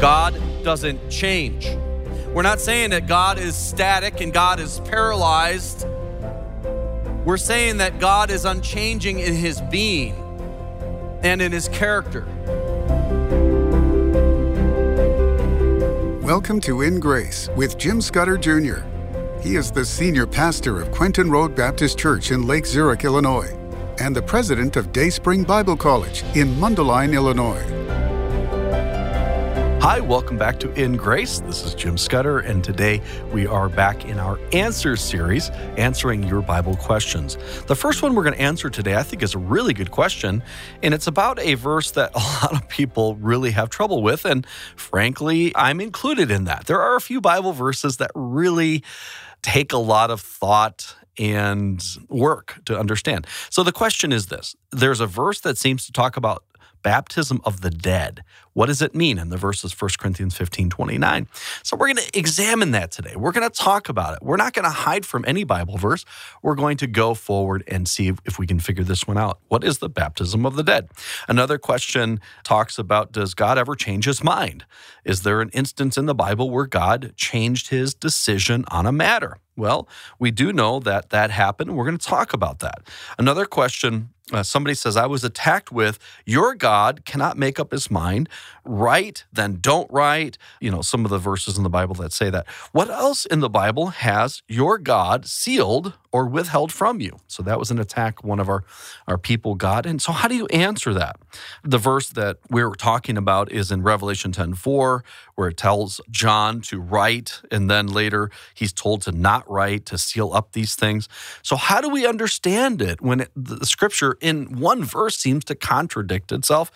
God doesn't change. We're not saying that God is static and God is paralyzed. We're saying that God is unchanging in his being and in his character. Welcome to In Grace with Jim Scudder Jr. He is the senior pastor of Quentin Road Baptist Church in Lake Zurich, Illinois, and the president of Dayspring Bible College in Mundelein, Illinois. Hi, welcome back to In Grace. This is Jim Scudder, and today we are back in our answer series, answering your Bible questions. The first one we're going to answer today, I think, is a really good question, and it's about a verse that a lot of people really have trouble with, and frankly, I'm included in that. There are a few Bible verses that really take a lot of thought and work to understand. So the question is this there's a verse that seems to talk about baptism of the dead. What does it mean? And the verse is 1 Corinthians 15 29. So we're going to examine that today. We're going to talk about it. We're not going to hide from any Bible verse. We're going to go forward and see if we can figure this one out. What is the baptism of the dead? Another question talks about Does God ever change his mind? Is there an instance in the Bible where God changed his decision on a matter? Well, we do know that that happened. We're going to talk about that. Another question uh, somebody says, I was attacked with, Your God cannot make up his mind. Write, then don't write. You know, some of the verses in the Bible that say that. What else in the Bible has your God sealed or withheld from you? So that was an attack one of our, our people got. And so, how do you answer that? The verse that we're talking about is in Revelation 10 4, where it tells John to write, and then later he's told to not write, to seal up these things. So, how do we understand it when it, the scripture in one verse seems to contradict itself?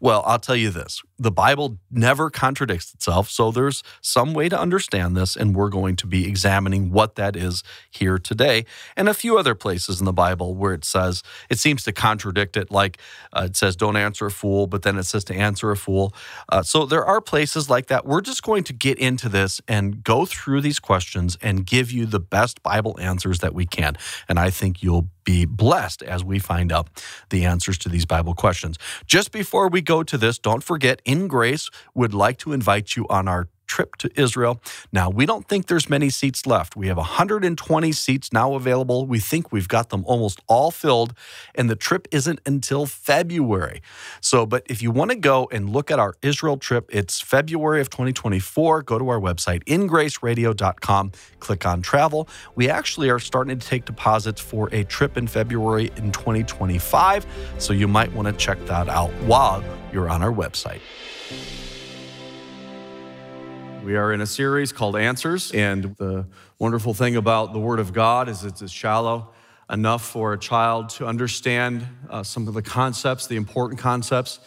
Well, I'll tell you this the Bible never contradicts itself. So, there's some way to understand this, and we're going to be examining what that is here today, and a few other places in the Bible where it says it seems to contradict it, like uh, it says, don't answer a fool, but then it says to answer a fool. Uh, so, there are places like that. We're just going to get into this and go through these questions and give you the best Bible answers that we can. And I think you'll be blessed as we find out the answers to these Bible questions. Just before we go to this, don't forget, in grace, would like to invite you on our trip to Israel. Now, we don't think there's many seats left. We have 120 seats now available. We think we've got them almost all filled, and the trip isn't until February. So, but if you want to go and look at our Israel trip, it's February of 2024. Go to our website, ingraceradio.com, click on travel. We actually are starting to take deposits for a trip in February in 2025. So you might want to check that out while you're on our website. We are in a series called Answers, and the wonderful thing about the Word of God is it's shallow enough for a child to understand uh, some of the concepts, the important concepts,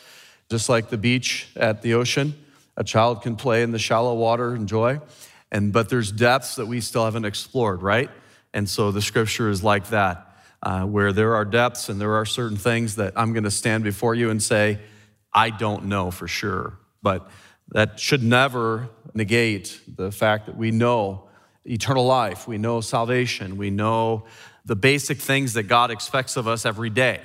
just like the beach at the ocean. A child can play in the shallow water, enjoy, and but there's depths that we still haven't explored, right? And so the Scripture is like that, uh, where there are depths and there are certain things that I'm going to stand before you and say, I don't know for sure, but that should never negate the fact that we know eternal life, we know salvation, we know the basic things that God expects of us every day.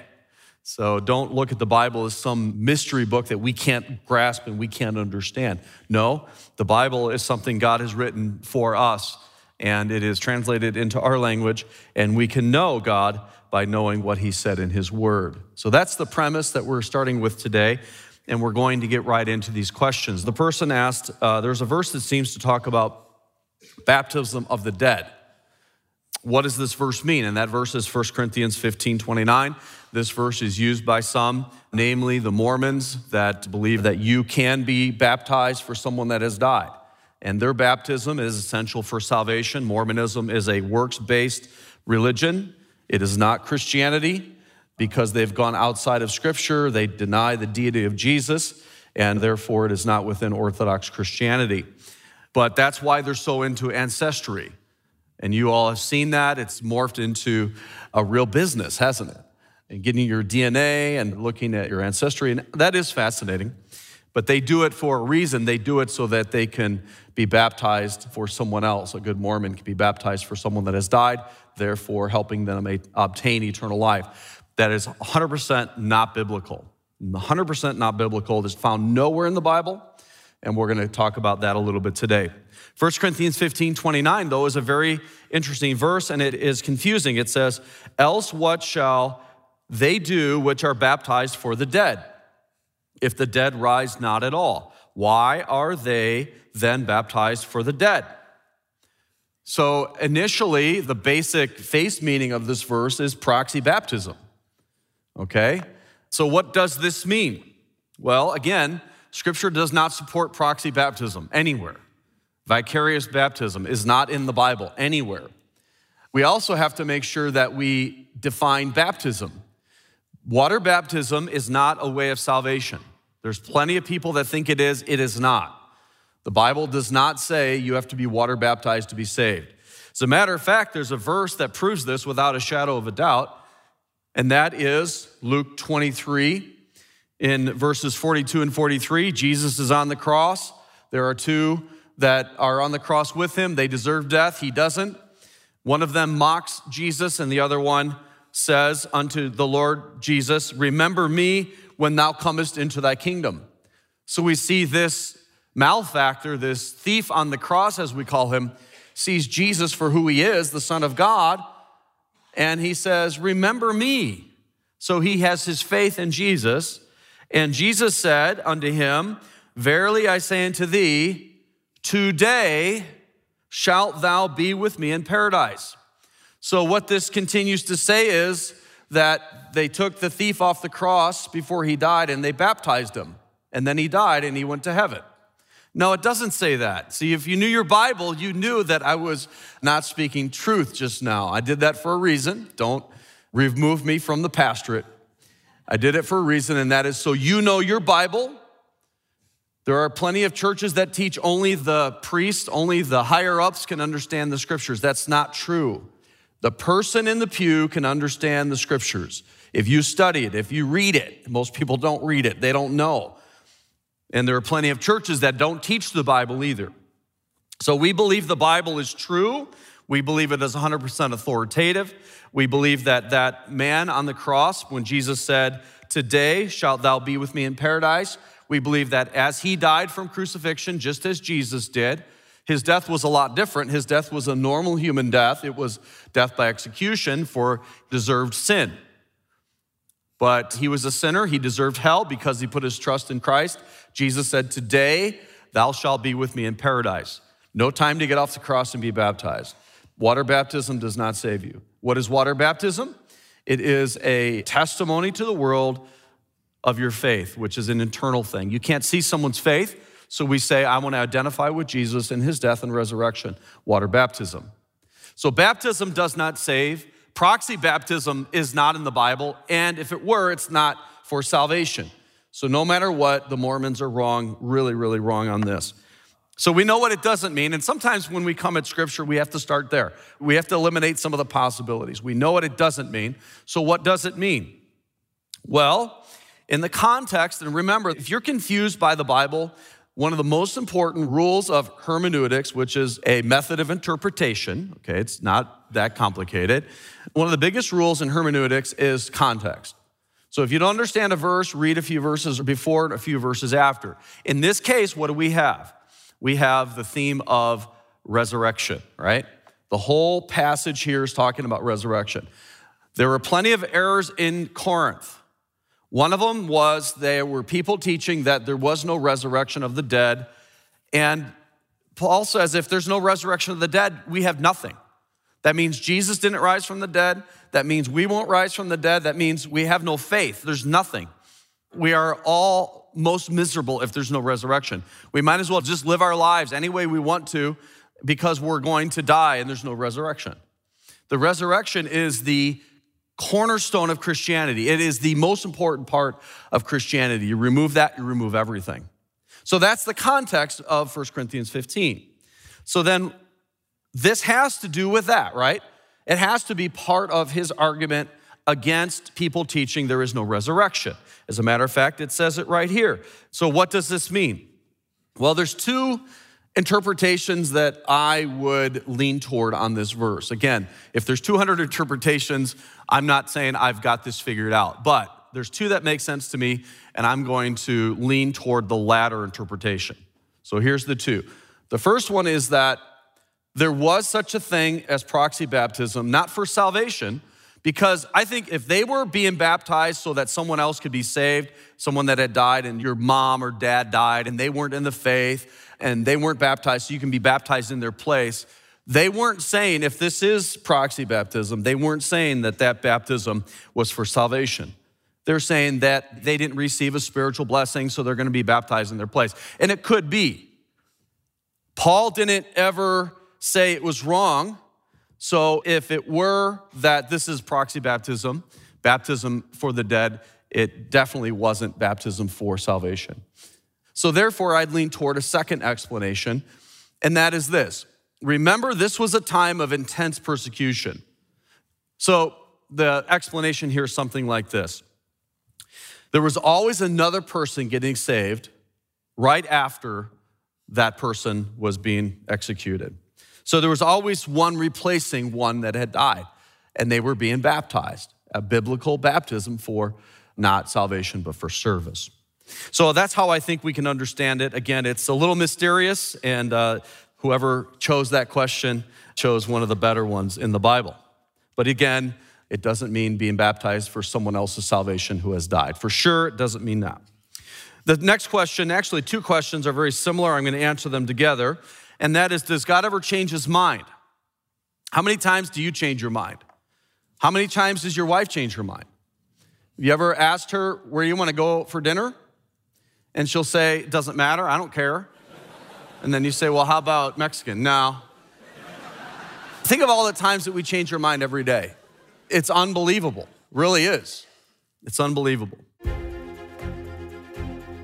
So don't look at the Bible as some mystery book that we can't grasp and we can't understand. No, the Bible is something God has written for us and it is translated into our language, and we can know God by knowing what He said in His Word. So that's the premise that we're starting with today and we're going to get right into these questions. The person asked, uh, there's a verse that seems to talk about baptism of the dead. What does this verse mean? And that verse is 1 Corinthians 15 29. This verse is used by some, namely the Mormons, that believe that you can be baptized for someone that has died. And their baptism is essential for salvation. Mormonism is a works based religion, it is not Christianity because they've gone outside of Scripture, they deny the deity of Jesus, and therefore it is not within Orthodox Christianity. But that's why they're so into ancestry. And you all have seen that. It's morphed into a real business, hasn't it? And getting your DNA and looking at your ancestry. And that is fascinating. But they do it for a reason. They do it so that they can be baptized for someone else. A good Mormon can be baptized for someone that has died, therefore helping them obtain eternal life that is 100% not biblical. 100% not biblical. It's found nowhere in the Bible. And we're going to talk about that a little bit today. 1 Corinthians 15 29, though, is a very interesting verse and it is confusing. It says, Else what shall they do which are baptized for the dead, if the dead rise not at all? Why are they then baptized for the dead? So, initially, the basic face meaning of this verse is proxy baptism. Okay? So, what does this mean? Well, again, Scripture does not support proxy baptism anywhere. Vicarious baptism is not in the Bible anywhere. We also have to make sure that we define baptism. Water baptism is not a way of salvation. There's plenty of people that think it is, it is not. The Bible does not say you have to be water baptized to be saved. As a matter of fact, there's a verse that proves this without a shadow of a doubt, and that is Luke 23 in verses 42 and 43. Jesus is on the cross. There are two that are on the cross with him. They deserve death, he doesn't. One of them mocks Jesus, and the other one says unto the Lord Jesus, Remember me when thou comest into thy kingdom. So we see this malefactor, this thief on the cross, as we call him, sees Jesus for who he is, the Son of God, and he says, Remember me. So he has his faith in Jesus. And Jesus said unto him, Verily I say unto thee, today shalt thou be with me in paradise. So, what this continues to say is that they took the thief off the cross before he died and they baptized him. And then he died and he went to heaven. No, it doesn't say that. See, if you knew your Bible, you knew that I was not speaking truth just now. I did that for a reason. Don't remove me from the pastorate. I did it for a reason, and that is so you know your Bible. There are plenty of churches that teach only the priest, only the higher ups can understand the scriptures. That's not true. The person in the pew can understand the scriptures. If you study it, if you read it, most people don't read it, they don't know. And there are plenty of churches that don't teach the Bible either. So we believe the Bible is true. We believe it is 100% authoritative. We believe that that man on the cross, when Jesus said, Today shalt thou be with me in paradise, we believe that as he died from crucifixion, just as Jesus did, his death was a lot different. His death was a normal human death, it was death by execution for deserved sin. But he was a sinner. He deserved hell because he put his trust in Christ. Jesus said, Today thou shalt be with me in paradise. No time to get off the cross and be baptized. Water baptism does not save you. What is water baptism? It is a testimony to the world of your faith, which is an internal thing. You can't see someone's faith, so we say, I want to identify with Jesus in his death and resurrection. Water baptism. So, baptism does not save. Proxy baptism is not in the Bible, and if it were, it's not for salvation. So, no matter what, the Mormons are wrong, really, really wrong on this. So we know what it doesn't mean. And sometimes when we come at scripture, we have to start there. We have to eliminate some of the possibilities. We know what it doesn't mean. So what does it mean? Well, in the context, and remember, if you're confused by the Bible, one of the most important rules of hermeneutics, which is a method of interpretation, okay, it's not that complicated. One of the biggest rules in hermeneutics is context. So if you don't understand a verse, read a few verses before and a few verses after. In this case, what do we have? we have the theme of resurrection, right? The whole passage here is talking about resurrection. There were plenty of errors in Corinth. One of them was there were people teaching that there was no resurrection of the dead. And Paul says if there's no resurrection of the dead, we have nothing. That means Jesus didn't rise from the dead. That means we won't rise from the dead. That means we have no faith. There's nothing. We are all most miserable if there's no resurrection. We might as well just live our lives any way we want to because we're going to die and there's no resurrection. The resurrection is the cornerstone of Christianity. It is the most important part of Christianity. You remove that, you remove everything. So that's the context of 1 Corinthians 15. So then this has to do with that, right? It has to be part of his argument against people teaching there is no resurrection. As a matter of fact, it says it right here. So, what does this mean? Well, there's two interpretations that I would lean toward on this verse. Again, if there's 200 interpretations, I'm not saying I've got this figured out, but there's two that make sense to me, and I'm going to lean toward the latter interpretation. So here's the two. The first one is that there was such a thing as proxy baptism, not for salvation, because I think if they were being baptized so that someone else could be saved, someone that had died and your mom or dad died and they weren't in the faith and they weren't baptized, so you can be baptized in their place, they weren't saying, if this is proxy baptism, they weren't saying that that baptism was for salvation. They're saying that they didn't receive a spiritual blessing, so they're going to be baptized in their place. And it could be. Paul didn't ever say it was wrong. So if it were that this is proxy baptism, baptism for the dead, it definitely wasn't baptism for salvation. So therefore, I'd lean toward a second explanation, and that is this Remember, this was a time of intense persecution. So the explanation here is something like this there was always another person getting saved right after that person was being executed. So there was always one replacing one that had died, and they were being baptized. A biblical baptism for not salvation, but for service. So that's how I think we can understand it. Again, it's a little mysterious, and uh, whoever chose that question chose one of the better ones in the Bible. But again, it doesn't mean being baptized for someone else's salvation who has died. For sure, it doesn't mean that. The next question, actually, two questions are very similar. I'm going to answer them together. And that is Does God ever change his mind? How many times do you change your mind? How many times does your wife change her mind? Have you ever asked her where you want to go for dinner? And she'll say, It doesn't matter, I don't care. And then you say, well, how about Mexican? No. Think of all the times that we change our mind every day. It's unbelievable, really is. It's unbelievable.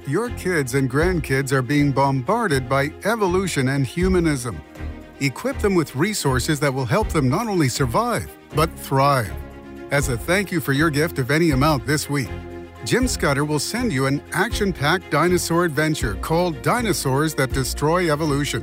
Your kids and grandkids are being bombarded by evolution and humanism. Equip them with resources that will help them not only survive, but thrive. As a thank you for your gift of any amount this week, Jim Scudder will send you an action packed dinosaur adventure called Dinosaurs That Destroy Evolution.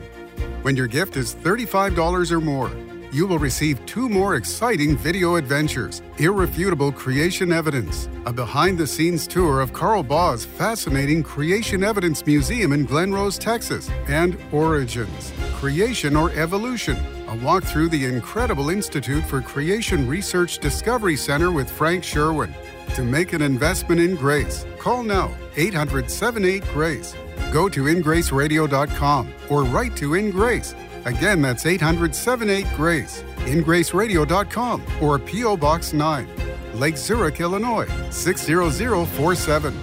When your gift is $35 or more, you will receive two more exciting video adventures Irrefutable Creation Evidence, a behind the scenes tour of Carl Baugh's fascinating Creation Evidence Museum in Glen Rose, Texas, and Origins Creation or Evolution, a walk through the incredible Institute for Creation Research Discovery Center with Frank Sherwin. To make an investment in grace, call now 800 78 Grace. Go to ingraceradio.com or write to In Grace. Again, that's 800 78 Grace. InGraceRadio.com or P.O. Box 9, Lake Zurich, Illinois 60047.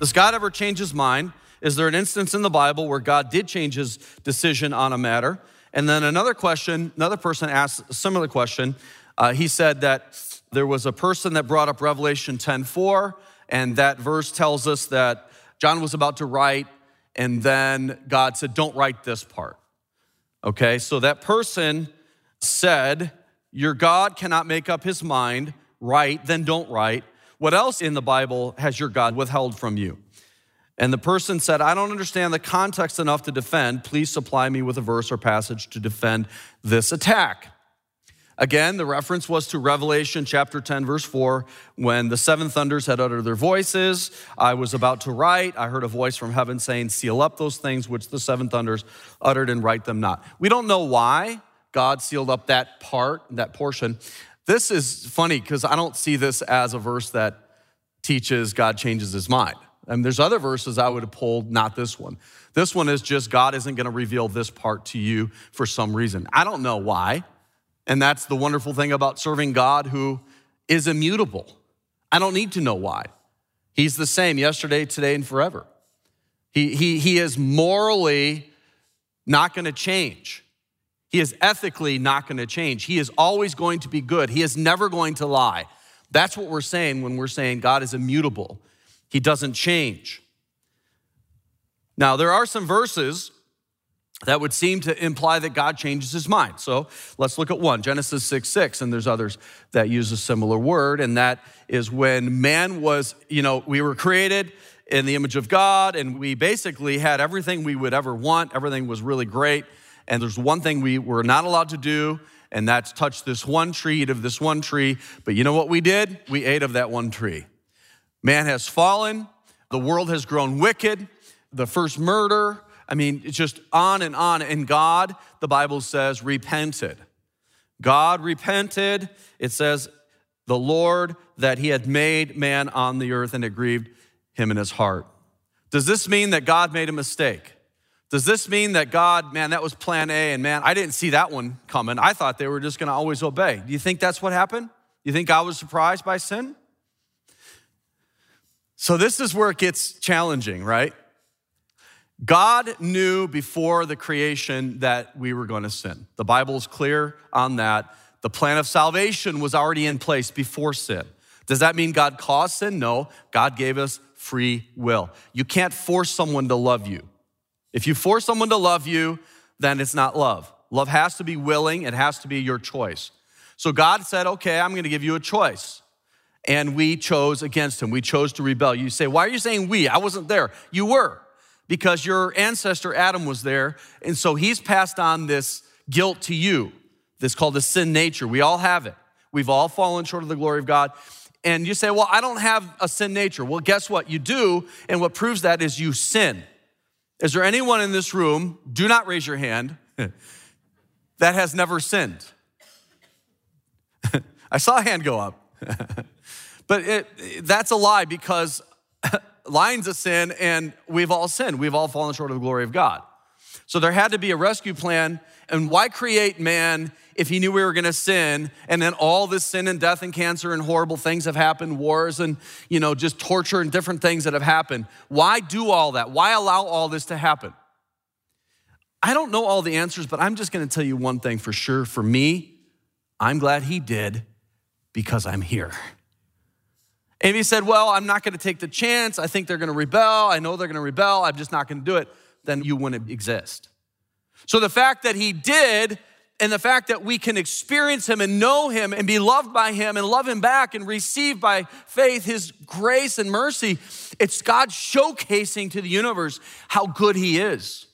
Does God ever change his mind? Is there an instance in the Bible where God did change his decision on a matter? And then another question, another person asked a similar question. Uh, he said that there was a person that brought up Revelation 10:4, and that verse tells us that John was about to write, and then God said, Don't write this part. Okay, so that person said, Your God cannot make up his mind, write, then don't write. What else in the Bible has your God withheld from you? And the person said, I don't understand the context enough to defend. Please supply me with a verse or passage to defend this attack. Again, the reference was to Revelation chapter 10, verse 4, when the seven thunders had uttered their voices. I was about to write. I heard a voice from heaven saying, Seal up those things which the seven thunders uttered and write them not. We don't know why God sealed up that part, that portion. This is funny because I don't see this as a verse that teaches God changes his mind. And there's other verses I would have pulled, not this one. This one is just God isn't going to reveal this part to you for some reason. I don't know why. And that's the wonderful thing about serving God who is immutable. I don't need to know why. He's the same yesterday, today, and forever. He, he, he is morally not going to change. He is ethically not going to change. He is always going to be good. He is never going to lie. That's what we're saying when we're saying God is immutable. He doesn't change. Now, there are some verses that would seem to imply that God changes his mind. So let's look at one Genesis 6 6, and there's others that use a similar word, and that is when man was, you know, we were created in the image of God, and we basically had everything we would ever want. Everything was really great. And there's one thing we were not allowed to do, and that's touch this one tree, eat of this one tree. But you know what we did? We ate of that one tree. Man has fallen, the world has grown wicked, the first murder, I mean, it's just on and on. And God, the Bible says, repented. God repented. It says, the Lord that he had made man on the earth and it grieved him in his heart. Does this mean that God made a mistake? Does this mean that God, man, that was plan A and man, I didn't see that one coming. I thought they were just going to always obey. Do you think that's what happened? You think God was surprised by sin? So this is where it gets challenging, right? God knew before the creation that we were going to sin. The Bible is clear on that. The plan of salvation was already in place before sin. Does that mean God caused sin? No. God gave us free will. You can't force someone to love you. If you force someone to love you, then it's not love. Love has to be willing, it has to be your choice. So God said, okay, I'm going to give you a choice. And we chose against him. We chose to rebel. You say, why are you saying we? I wasn't there. You were, because your ancestor Adam was there. And so he's passed on this guilt to you. This called the sin nature. We all have it. We've all fallen short of the glory of God. And you say, Well, I don't have a sin nature. Well, guess what? You do. And what proves that is you sin. Is there anyone in this room, do not raise your hand, that has never sinned? I saw a hand go up. but it, that's a lie because lying's of sin and we've all sinned. We've all fallen short of the glory of God. So there had to be a rescue plan. And why create man if he knew we were going to sin and then all this sin and death and cancer and horrible things have happened, wars and, you know, just torture and different things that have happened? Why do all that? Why allow all this to happen? I don't know all the answers, but I'm just going to tell you one thing for sure. For me, I'm glad he did because I'm here. He said, Well, I'm not going to take the chance, I think they're going to rebel, I know they're going to rebel, I'm just not going to do it, then you wouldn't exist. So the fact that he did, and the fact that we can experience him and know him and be loved by him and love him back and receive by faith his grace and mercy, it's God showcasing to the universe how good he is.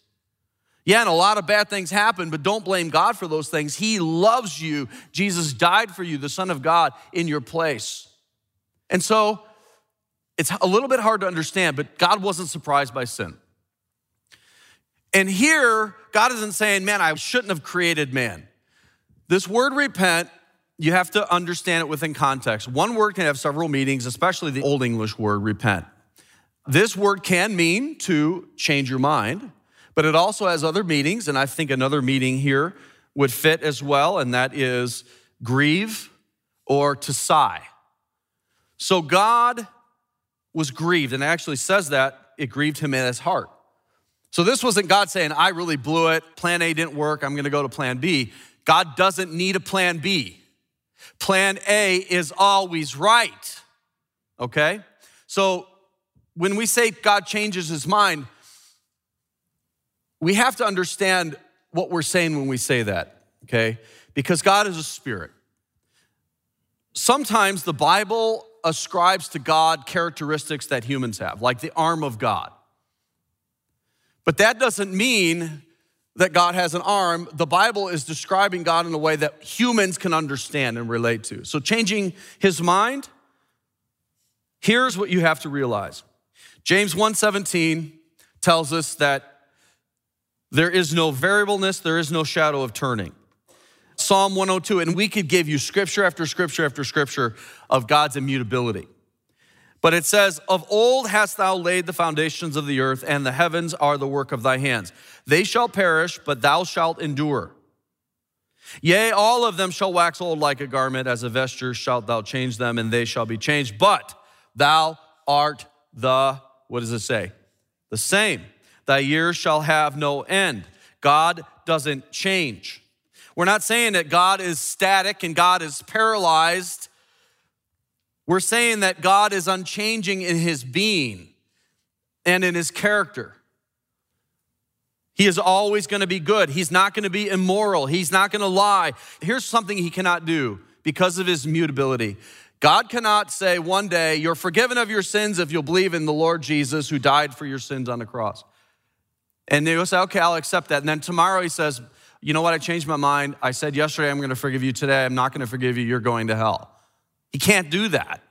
Yeah, and a lot of bad things happen, but don't blame God for those things. He loves you. Jesus died for you, the Son of God, in your place. And so it's a little bit hard to understand, but God wasn't surprised by sin. And here, God isn't saying, man, I shouldn't have created man. This word repent, you have to understand it within context. One word can have several meanings, especially the Old English word repent. This word can mean to change your mind, but it also has other meanings, and I think another meaning here would fit as well, and that is grieve or to sigh. So God was grieved, and it actually says that it grieved him in his heart. So this wasn't God saying, I really blew it. Plan A didn't work. I'm to go to plan B. God doesn't need a plan B. Plan A is always right. Okay? So when we say God changes his mind, we have to understand what we're saying when we say that, okay? Because God is a spirit. Sometimes the Bible ascribes to God characteristics that humans have, like the arm of God. But that doesn't mean that God has an arm. The Bible is describing God in a way that humans can understand and relate to. So, changing his mind, here's what you have to realize. James 1:17 tells us that there is no variableness, there is no shadow of turning. Psalm 102, and we could give you scripture after scripture after scripture of God's immutability. But it says, Of old hast thou laid the foundations of the earth, and the heavens are the work of thy hands. They shall perish, but thou shalt endure. Yea, all of them shall wax old like a garment, as a vesture shalt thou change them, and they shall be changed. But thou art the, what does it say? The same. Thy years shall have no end. God doesn't change. We're not saying that God is static and God is paralyzed we're saying that God is unchanging in his being and in his character. He is always going to be good. He's not going to be immoral. He's not going to lie. Here's something he cannot do because of his mutability. God cannot say one day, You're forgiven of your sins if you'll believe in the Lord Jesus who died for your sins on the cross. And you'll say, Okay, I'll accept that. And then tomorrow he says, You know what? I changed my mind. I said yesterday I'm going to forgive you. Today I'm not going to forgive you. You're going to hell. He can't do that.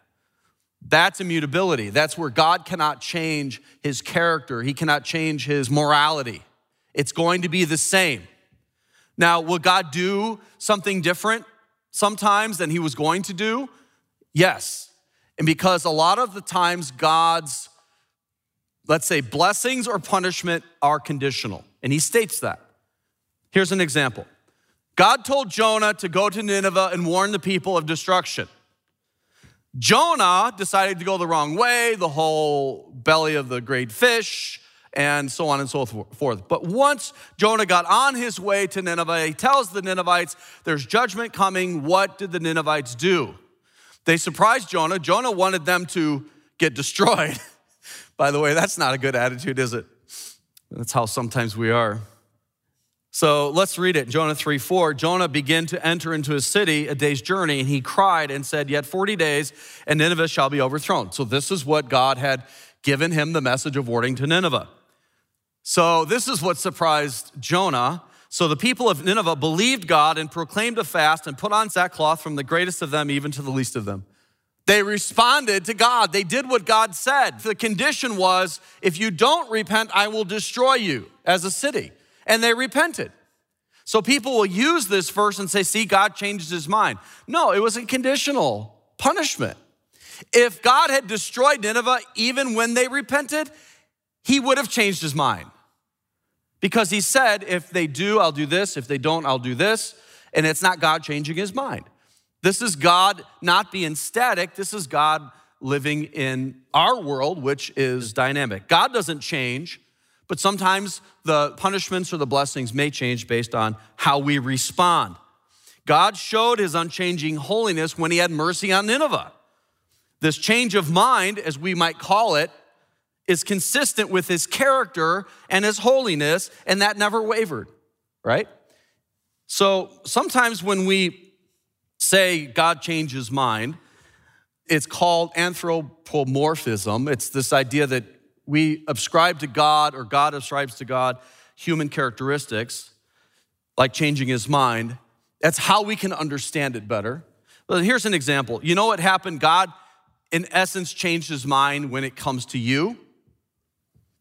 That's immutability. That's where God cannot change his character, he cannot change his morality. It's going to be the same. Now, will God do something different sometimes than he was going to do? Yes. And because a lot of the times God's, let's say, blessings or punishment are conditional. And he states that. Here's an example God told Jonah to go to Nineveh and warn the people of destruction. Jonah decided to go the wrong way, the whole belly of the great fish, and so on and so forth. But once Jonah got on his way to Nineveh, he tells the Ninevites, There's judgment coming. What did the Ninevites do? They surprised Jonah. Jonah wanted them to get destroyed. By the way, that's not a good attitude, is it? That's how sometimes we are. So let's read it. Jonah 3 4. Jonah began to enter into a city a day's journey, and he cried and said, Yet 40 days, and Nineveh shall be overthrown. So this is what God had given him the message of warning to Nineveh. So this is what surprised Jonah. So the people of Nineveh believed God and proclaimed a fast and put on sackcloth from the greatest of them even to the least of them. They responded to God. They did what God said. The condition was if you don't repent, I will destroy you as a city and they repented. So people will use this verse and say, see, God changes his mind. No, it was a conditional punishment. If God had destroyed Nineveh even when they repented, he would have changed his mind. Because he said, if they do, I'll do this. If they don't, I'll do this. And it's not God changing his mind. This is God not being static. This is God living in our world, which is dynamic. God doesn't change, but sometimes the punishments or the blessings may change based on how we respond. God showed his unchanging holiness when he had mercy on Nineveh. This change of mind, as we might call it, is consistent with his character and his holiness, and that never wavered, right? So sometimes when we say God changes mind, it's called anthropomorphism. It's this idea that we ascribe to God or God ascribes to God human characteristics, like changing his mind. That's how we can understand it better. But here's an example. You know what happened? God, in essence, changed his mind when it comes to you.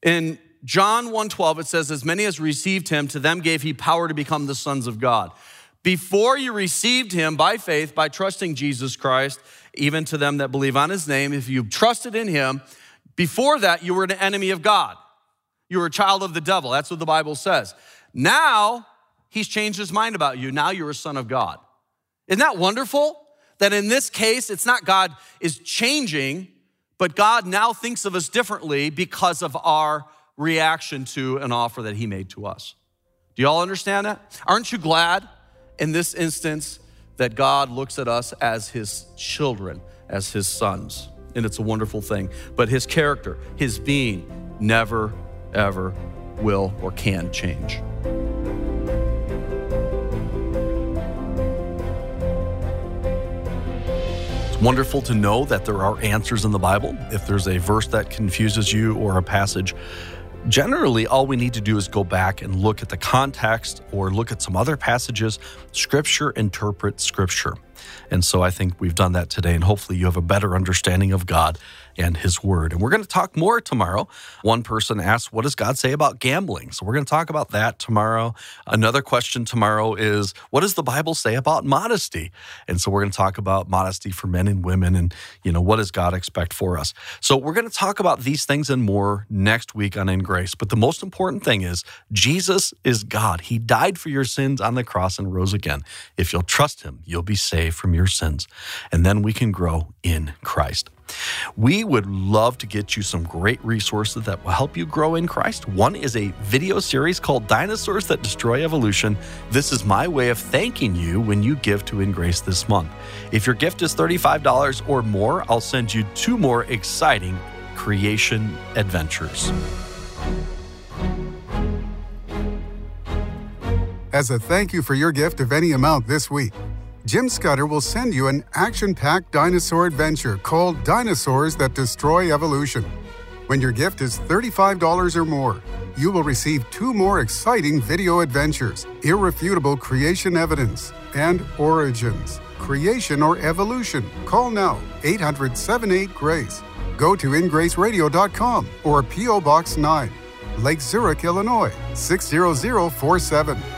In John 1:12 it says as many as received him to them gave he power to become the sons of God. Before you received him by faith by trusting Jesus Christ, even to them that believe on his name, if you trusted in him, before that, you were an enemy of God. You were a child of the devil. That's what the Bible says. Now, he's changed his mind about you. Now you're a son of God. Isn't that wonderful? That in this case, it's not God is changing, but God now thinks of us differently because of our reaction to an offer that he made to us. Do you all understand that? Aren't you glad in this instance that God looks at us as his children, as his sons? And it's a wonderful thing. But his character, his being, never, ever will or can change. It's wonderful to know that there are answers in the Bible. If there's a verse that confuses you or a passage, generally all we need to do is go back and look at the context or look at some other passages. Scripture interprets Scripture. And so I think we've done that today, and hopefully you have a better understanding of God and His Word. And we're going to talk more tomorrow. One person asked, What does God say about gambling? So we're going to talk about that tomorrow. Another question tomorrow is, What does the Bible say about modesty? And so we're going to talk about modesty for men and women and, you know, what does God expect for us? So we're going to talk about these things and more next week on In Grace. But the most important thing is, Jesus is God. He died for your sins on the cross and rose again. If you'll trust Him, you'll be saved from your sins. And then we can grow in Christ. We would love to get you some great resources that will help you grow in Christ. One is a video series called Dinosaurs That Destroy Evolution. This is my way of thanking you when you give to In Grace this month. If your gift is $35 or more, I'll send you two more exciting creation adventures. As a thank you for your gift of any amount this week, Jim Scudder will send you an action packed dinosaur adventure called Dinosaurs That Destroy Evolution. When your gift is $35 or more, you will receive two more exciting video adventures Irrefutable Creation Evidence and Origins Creation or Evolution. Call now 800 78 Grace. Go to ingraceradio.com or P.O. Box 9, Lake Zurich, Illinois 60047.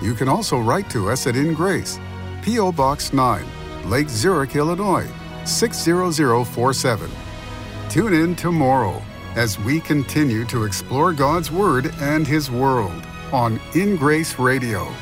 You can also write to us at In Grace, P.O. Box 9, Lake Zurich, Illinois 60047. Tune in tomorrow as we continue to explore God's Word and His world on In Grace Radio.